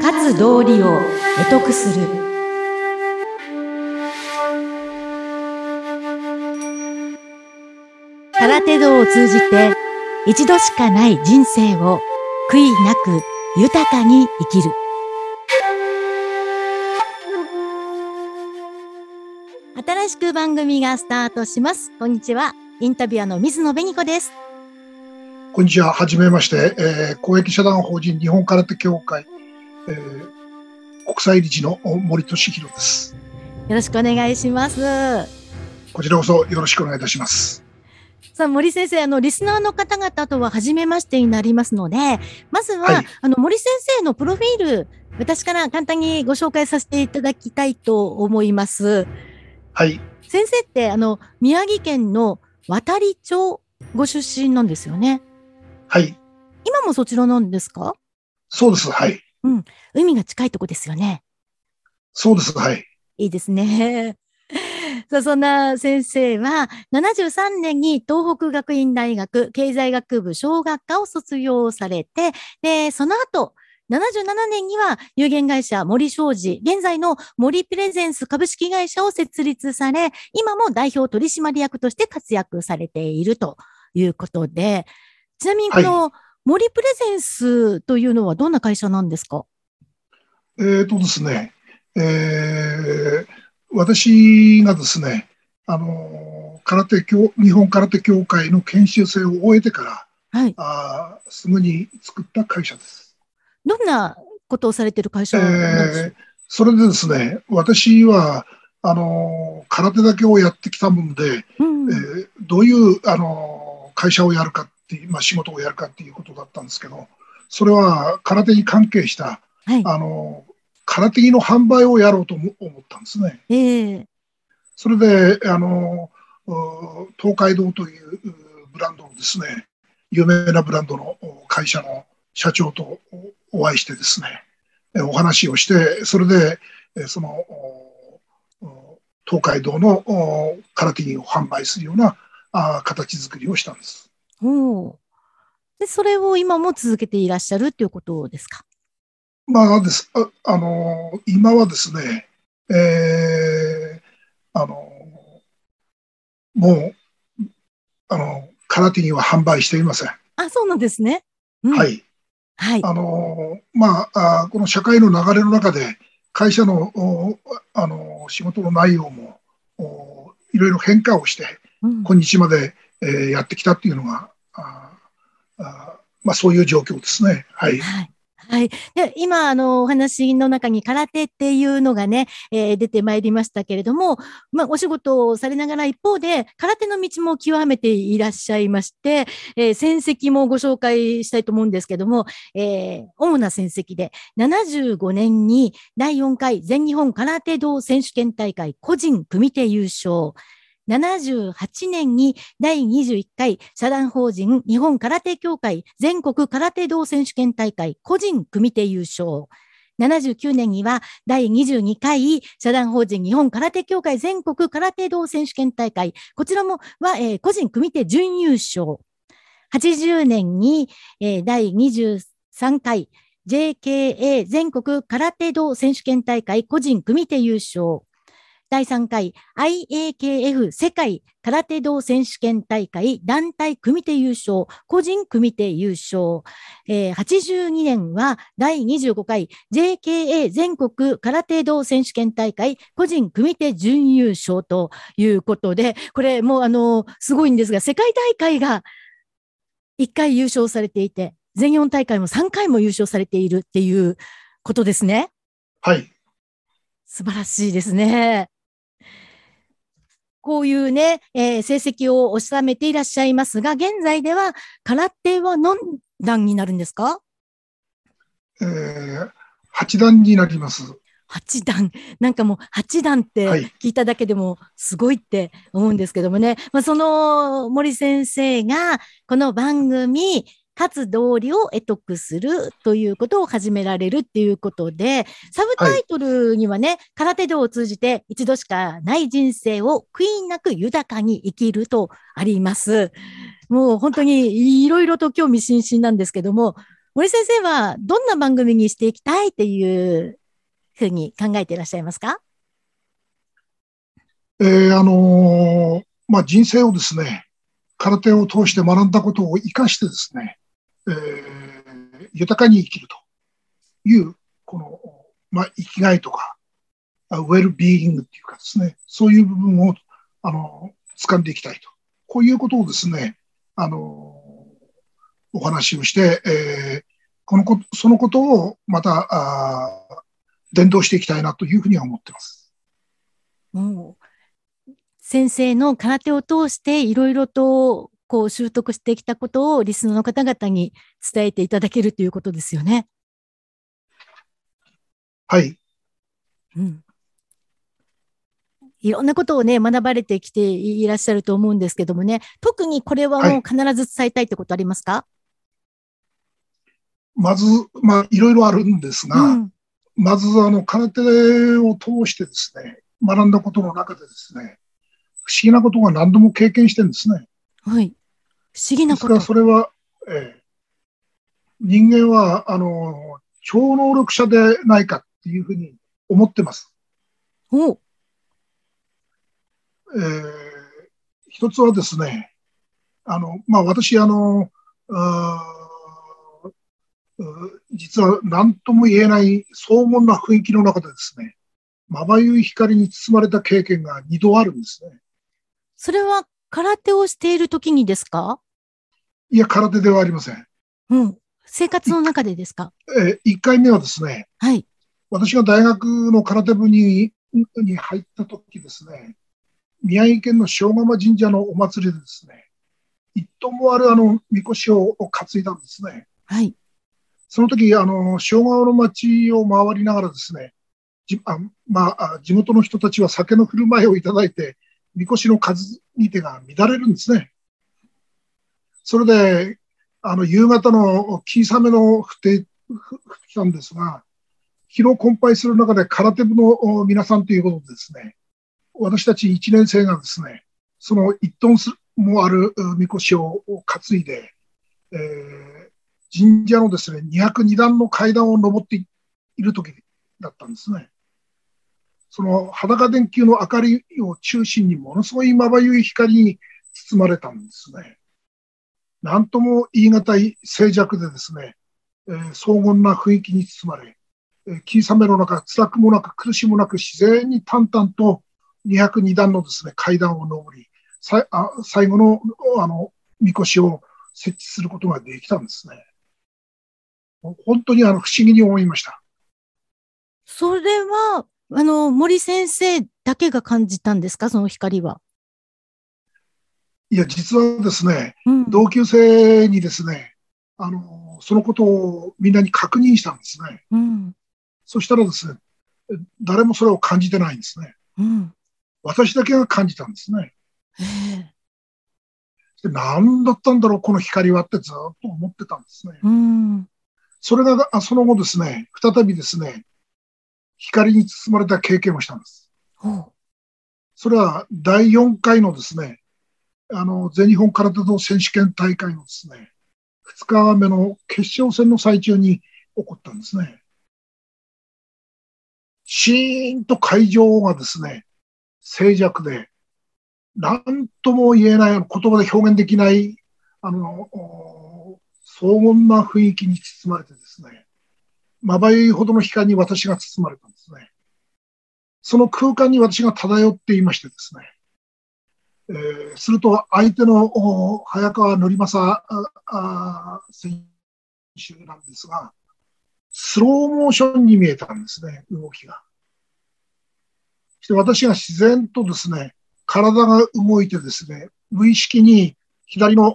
勝つ道理を得得する。空手道を通じて一度しかない人生を悔いなく豊かに生きる。新しく番組がスタートします。こんにちは。インタビュアーの水野紅子です。こんにちは。はじめまして、えー公益社団法人日本空手協会、えー国際理事の森俊弘です。よろしくお願いしますこちらこそよろしくお願いいたします。さあ、森先生、あの、リスナーの方々とは初めましてになりますので、まずは、はいあの、森先生のプロフィール、私から簡単にご紹介させていただきたいと思います。はい。先生って、あの、宮城県の渡里町ご出身なんですよね。はい。今もそちらなんですか？そうです。はい。海が近いとこですよね。そうです。はい。いいですね。さあ、そんな先生は、73年に東北学院大学経済学部小学科を卒業されて、で、その後、77年には有限会社森商事、現在の森プレゼンス株式会社を設立され、今も代表取締役として活躍されているということで、ちなみにこの森プレゼンスというのはどんな会社なんですか？えーとですね、えー私がですね、あのー空手協、日本空手協会の研修生を終えてから、はい。あーすぐに作った会社です。どんなことをされてる会社なんでしょうえーそれでですね、私は、あのー空手だけをやってきたもんで、うんえーどういう、あのー会社をやるかっていう、まあ、仕事をやるかっていうことだったんですけど、それは空手に関係した、はい。あのー空手着の販売をやろうとも思ったんですね。ええそれで、あの東海道というブランドのですね、有名なブランドのお会社の社長とおお会いしてですね、えお話をして、それで、えその、東海道のお空手着を販売するような形作りをしたんです。おーで、それを今も続けていらっしゃるっていうことですか？まあです、あ、あのー今はですね、えーあのーもう、あの、空手着は販売していません。あ、そうなんですね。うんは。い。はい。あのーまああー、この社会の流れの中で、会社の、おあのー仕事の内容も、おいろいろ変化をして、うん今日まで、えーやってきたっていうのが、まあ、そういう状況ですね。はい。はい。はい。で、今、あの、お話の中に空手っていうのがね、えー出てまいりましたけれども、まあ、お仕事をされながら一方で、空手の道も極めていらっしゃいまして、えー戦績もご紹介したいと思うんですけども、えー主な戦績で、75年に第4回全日本空手道選手権大会個人組手優勝。78年に第21回社団法人日本空手協会全国空手道選手権大会個人組手優勝。79年には第22回社団法人日本空手協会全国空手道選手権大会、こちらもは、えー個人組手準優勝。80年に、えー第23回 JKA 全国空手道選手権大会個人組手優勝。第3回 IAKF 世界空手道選手権大会団体組手優勝、個人組手優勝。えー82年は第25回 JKA 全国空手道選手権大会個人組手準優勝ということで、これもうあの、すごいんですが、世界大会が1回優勝されていて、全4大会も3回も優勝されているっていうことですね。はい。素晴らしいですね。こういうね、えー成績を収めていらっしゃいますが、現在では空手は何段になるんですか？えー、8段になります。八段。なんかもう八段ってはい聞いただけでもすごいって思うんですけどもね。まあ、その森先生がこの番組、勝つ道理を得得するということを始められるっていうことで、サブタイトルにはね、空手道を通じて一度しかない人生を悔いなく豊かに生きるとあります。もう本当にいろいろと興味津々なんですけども、森先生はどんな番組にしていきたいっていうふうに考えていらっしゃいますか？えー、あのー、まあ、人生をですね、空手を通して学んだことを生かしてですね、えー、豊かに生きるという、この、まあ、生きがいとか、ウェルビーイングっていうかですね、そういう部分を、あの、掴んでいきたいと。こういうことをですね、あの、お話をして、えー、このこそのことをまた、あ伝道していきたいなというふうには思ってます。うん先生の空手を通していろいろとこう習得してきたことをリスナーの方々に伝えていただけるということですよね。はい。うん。いろんなことをね、学ばれてきていらっしゃると思うんですけどもね、特にこれはもう必ず伝えたいってことありますか、はい、まず、まあ、いろいろあるんですが、うん、まず、あの、空手を通してですね、学んだことの中でですね、不思議なことが何度も経験してるんですね。はい。不思議なこと。それは、えー、人間は、あの、超能力者でないかっていうふうに思ってます。おえー、一つはですね、あの、まあ、私、あの、あ実は何とも言えない荘厳な雰囲気の中でですね、まばゆい光に包まれた経験が二度あるんですね。それは空手をしている時にですか？いや、空手ではありません。うん。生活の中でですか？えー、1回目はですね、はい。私が大学の空手部にに入った時ですね、宮城県の塩釜神社のお祭りでですね、一頭もあるあの、みこしを担いだんですね。はい。その時、あの、塩川の町を回りながらですね、じあまあ、地元の人たちは酒の振る舞いをいただいて、みこしの数に手が乱れるんですね。それで、あの、夕方の小さめの降ってきたんですが、疲労困憊する中で空手部の皆さんということでですね、私たち1年生がですね、その1トンもあるみこしを担いで、えー、神社のですね、202段の階段を登っている時だったんですね。その裸電球の明かりを中心にものすごいまばゆい光に包まれたんですね。なんとも言い難い静寂でですね、えー、荘厳な雰囲気に包まれ、えー、霧雨の中、辛くもなく苦しもなく自然に淡々と202段のですね、階段を上り、さあ最後の、あの、みこしを設置することができたんですね。本当にあの、不思議に思いました。それは、あの、森先生だけが感じたんですか？その光は。いや、実はですね、うん、同級生にですね、あの、そのことをみんなに確認したんですね。うん、そしたらですね、誰もそれを感じてないんですね。うん、私だけが感じたんですね。で何だったんだろう、この光はってずっと思ってたんですね。うん、それが、その後ですね、再びですね、光に包まれた経験をしたんです。それは第4回のですね、あの、全日本空手道選手権大会のですね、2日目の決勝戦の最中に起こったんですね。シーンと会場がですね、静寂で、何とも言えない、言葉で表現できない、あの、荘厳な雰囲気に包まれてですね、まばゆいほどの光に私が包まれたんですね。その空間に私が漂っていましてですね、えー、すると相手の早川則政選手なんですが、スローモーションに見えたんですね、動きが。そして私が自然とですね、体が動いてですね、無意識に左の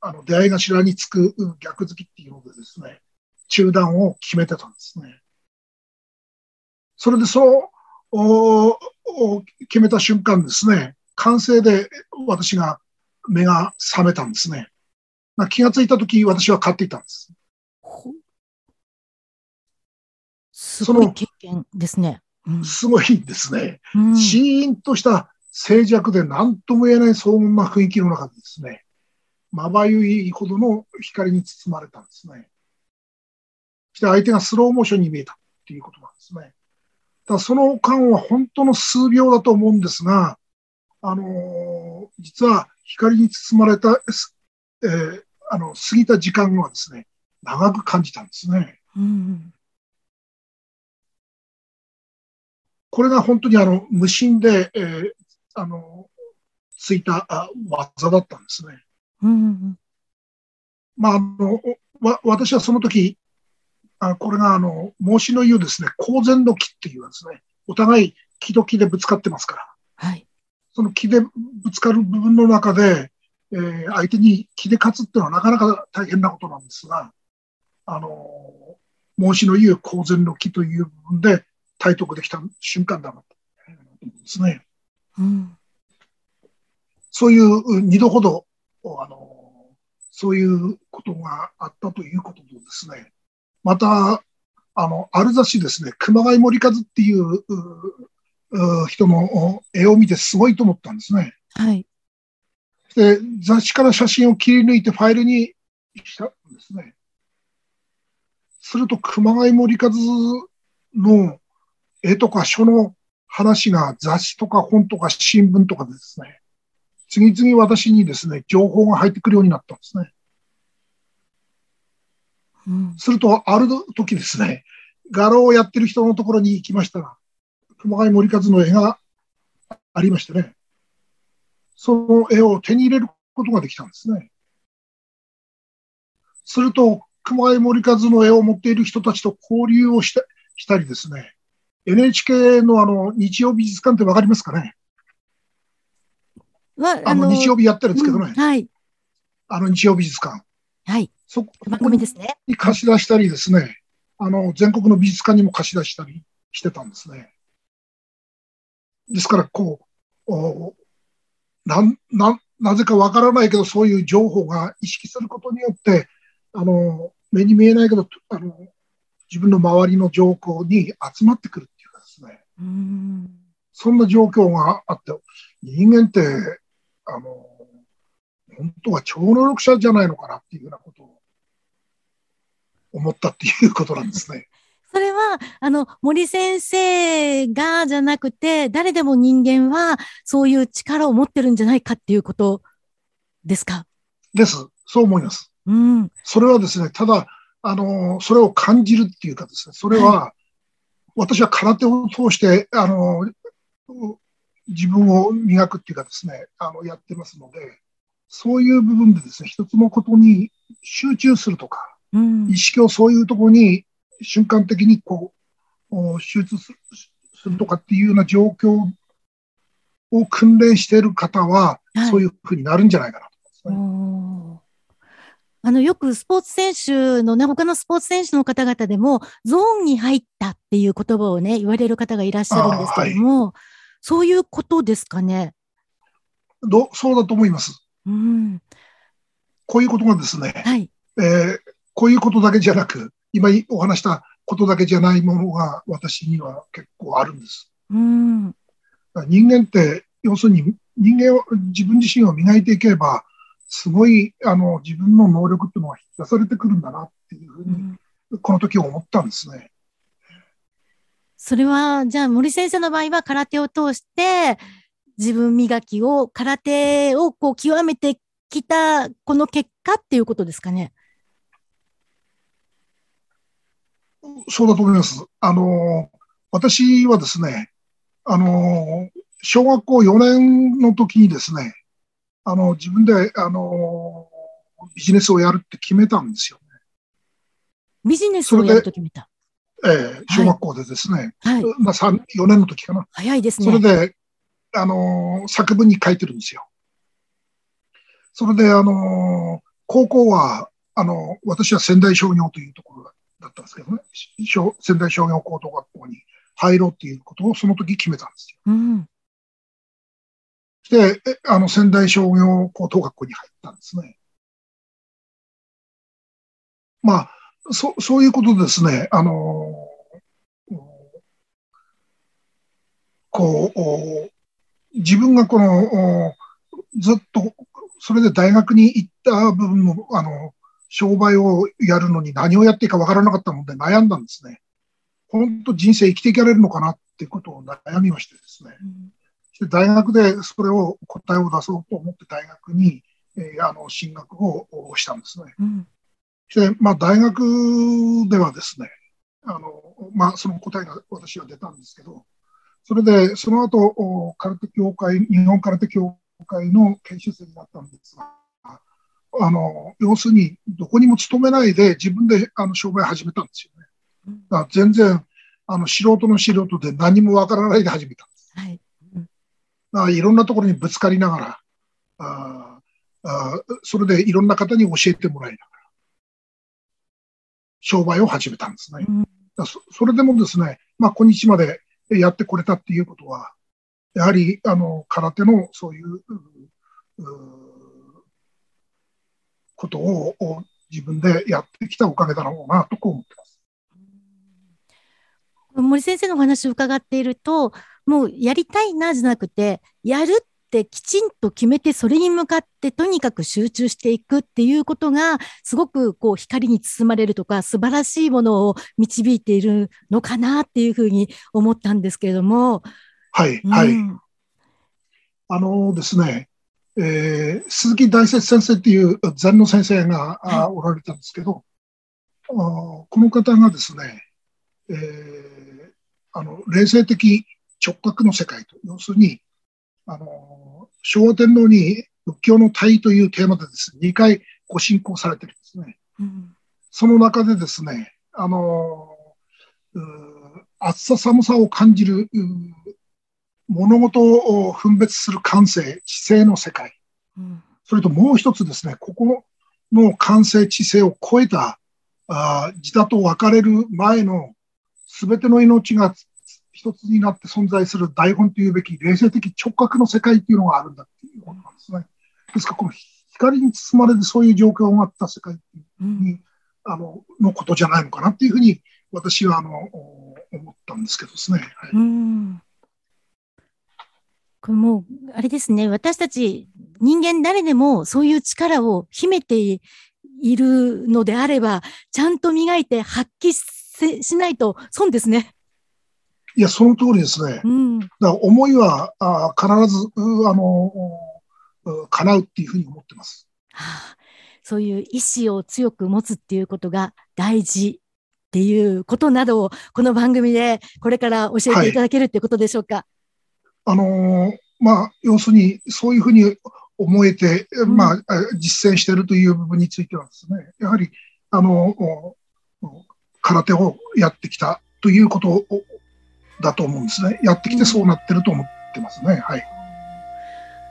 あの出会い頭につく逆突きっていうのでですね、中断を決めてたんですね。それでその決めた瞬間ですね、完成で私が目が覚めたんですね。気がついたとき私は勝っていたんです。すごい経験ですね。うん、すごいですね。うん、シーンとした静寂で何とも言えない荘厳な雰囲気の中でですね、まばゆいほどの光に包まれたんですね。そして相手がスローモーションに見えたっていうことなんですね。だその間は本当の数秒だと思うんですが、あのー、実は光に包まれた、えー、あの、過ぎた時間はですね、長く感じたんですね。うん、これが本当にあの、無心で、えー、あの、ついたあ技だったんですね。うん、まあ、あの、わ、私はその時、あこれがあの、孟子の言うですね、公然の木っていうですね、お互い木と木でぶつかってますから。はい。その木でぶつかる部分の中で、えー、相手に木で勝つっていうのはなかなか大変なことなんですが、あの、孟子の言う公然の木という部分で体得できた瞬間だなと思うんですね。うん、そういう二度ほど、あの、そういうことがあったということとですね、また、あの、ある雑誌ですね、熊谷森和っていう人の絵を見てすごいと思ったんですね。はい。で、雑誌から写真を切り抜いてファイルにしたんですね。すると、熊谷森和の絵とか書の話が雑誌とか本とか新聞とかですね、次々私にですね、情報が入ってくるようになったんですね。うん、すると、ある時ですね、画廊をやってる人のところに行きましたら、熊谷森和の絵がありましてね、その絵を手に入れることができたんですね。すると、熊谷森和の絵を持っている人たちと交流をしてしたりですね、NHK のあの日曜美術館ってわかりますかね？あの日曜日やってるんですけどね、うん、はい。あの日曜美術館。はい。そこに貸し出したりですね、あの全国の美術館にも貸し出したりしてたんですね。ですから、こう、な、な、なぜかわからないけど、そういう情報が意識することによって、あの、目に見えないけど、あの、自分の周りの状況に集まってくるっていうかですね。んそんな状況があって、人間って、あの、本当は超能力者じゃないのかなっていうようなことを思ったっていうことなんですね。それは、あの、森先生がじゃなくて、誰でも人間はそういう力を持ってるんじゃないかっていうことですか？です。そう思います。うん。それはですね、ただ、あの、それを感じるっていうかですね、それは、はい、私は空手を通して、あの、自分を磨くっていうかですね、あの、やってますので、そういう部分でですね、一つのことに集中するとか、うん、意識をそういうところに瞬間的にこう、手術するとかっていうような状況を訓練している方は、そういうふうになるんじゃないかなと思いますね。あの、よくスポーツ選手のね、他のスポーツ選手の方々でも、ゾーンに入ったっていう言葉をね、言われる方がいらっしゃるんですけども、はい、そういうことですかね？どそうだと思います。うん、こういうことがですね、はい、えー、こういうことだけじゃなく、今お話したことだけじゃないものが私には結構あるんです。うん、人間って、要するに人間を、自分自身を磨いていけば、すごい、あの、自分の能力っていうのが引き出されてくるんだなっていうふうに、この時思ったんですね。それは、じゃあ森先生の場合は空手を通して、自分磨きを、空手をこう極めてきた、この結果っていうことですかね。そうだと思います。あの、私はですね、あの、小学校4年の時にですね、あの、自分で、あの、ビジネスをやるって決めたんですよね。ビジネスをやると決めたええ小学校でですね、はい、まあ4年の時かな。早いですね。それで、あの、作文に書いてるんですよ。それで、あの、高校は、あの、私は仙台商業というところだったんですけどね、仙台商業高等学校に入ろうっていうことをその時決めたんですよ。うん、で、あの、仙台商業高等学校に入ったんですね。まあ、そそういうことですね、あのこう、自分がこの、ずっとそれで大学に行った部分も、あの、商売をやるのに何をやっていいかわからなかったので悩んだんですね。本当人生生きていけられるのかなっていうことを悩みましてですね。で大学でそれを答えを出そうと思って大学に、えー、あの進学をしたんですね。うん、で、まあ大学ではですね、あの、まあその答えが私は出たんですけど、それでその後、空手協会、日本空手協会の研修生になったんですが、あの、要するにどこにも勤めないで自分であの商売始めたんですよね。だから全然あの素人の素人で何もわからないで始めたんです。はいいろんなところにぶつかりながら、ああそれでいろんな方に教えてもらいながら、商売を始めたんですね。うん、そそれでもですね、まあ、今日までやってこれたっていうことは、やはり、あの、空手のそういう、うことを自分でやってきたおかげだろうなとこう思ってます。森先生のお話を伺っていると、もうやりたいなじゃなくて、やるってきちんと決めて、それに向かってとにかく集中していくっていうことが、すごくこう光に包まれるとか、素晴らしいものを導いているのかなっていうふうに思ったんですけれども。はい、はい。うん、あのですね、えー、鈴木大拙先生っていう禅の先生が、はい、おられたんですけど、あこの方がですね、えー、あの冷静的直角の世界と、要するに、あの、昭和天皇に仏教の体というテーマでですね、2回ご進行されてるんですね。うん、その中でですね、あの、暑さ寒さを感じる、物事を分別する感性、知性の世界。うん、それともう一つですね、ここの感性、知性を超えた、あ自他と分かれる前の全ての命が一つになって存在する台本というべき冷静的直角の世界というのがあるんだっていうことなんですね。ですからこの光に包まれてそういう状況があった世界に、うん、あののことじゃないのかなっていうふうに私はあの思ったんですけどですね。はい、うんこれもう、あれですね、私たち人間誰でもそういう力を秘めているのであれば、ちゃんと磨いて発揮しないと損ですね。いや、その通りですね。うん、だから思いはあ必ず、あの、叶うっていうふうに思ってます。はあ、そういう意志を強く持つっていうことが大事っていうことなどを、この番組でこれから教えていただけるってことでしょうか。はい、あのー、まあ、要するに、そういうふうに思えて、うん、まあ、実践しているという部分についてはですね、やはり、あの、空手をやってきたということをだと思うんですね。やってきてそうなってると思ってますね。はい。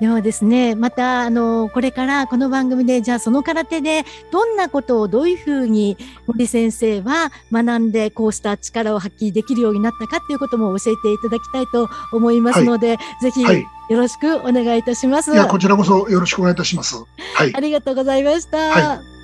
ではですね、また、あの、これからこの番組で、じゃあその空手でどんなことをどういうふうに森先生は学んで、こうした力を発揮できるようになったかっていうことも教えていただきたいと思いますので、はい、ぜひ、よろしくお願いいたします。いや、こちらこそよろしくお願いいたします。はい。ありがとうございました。はい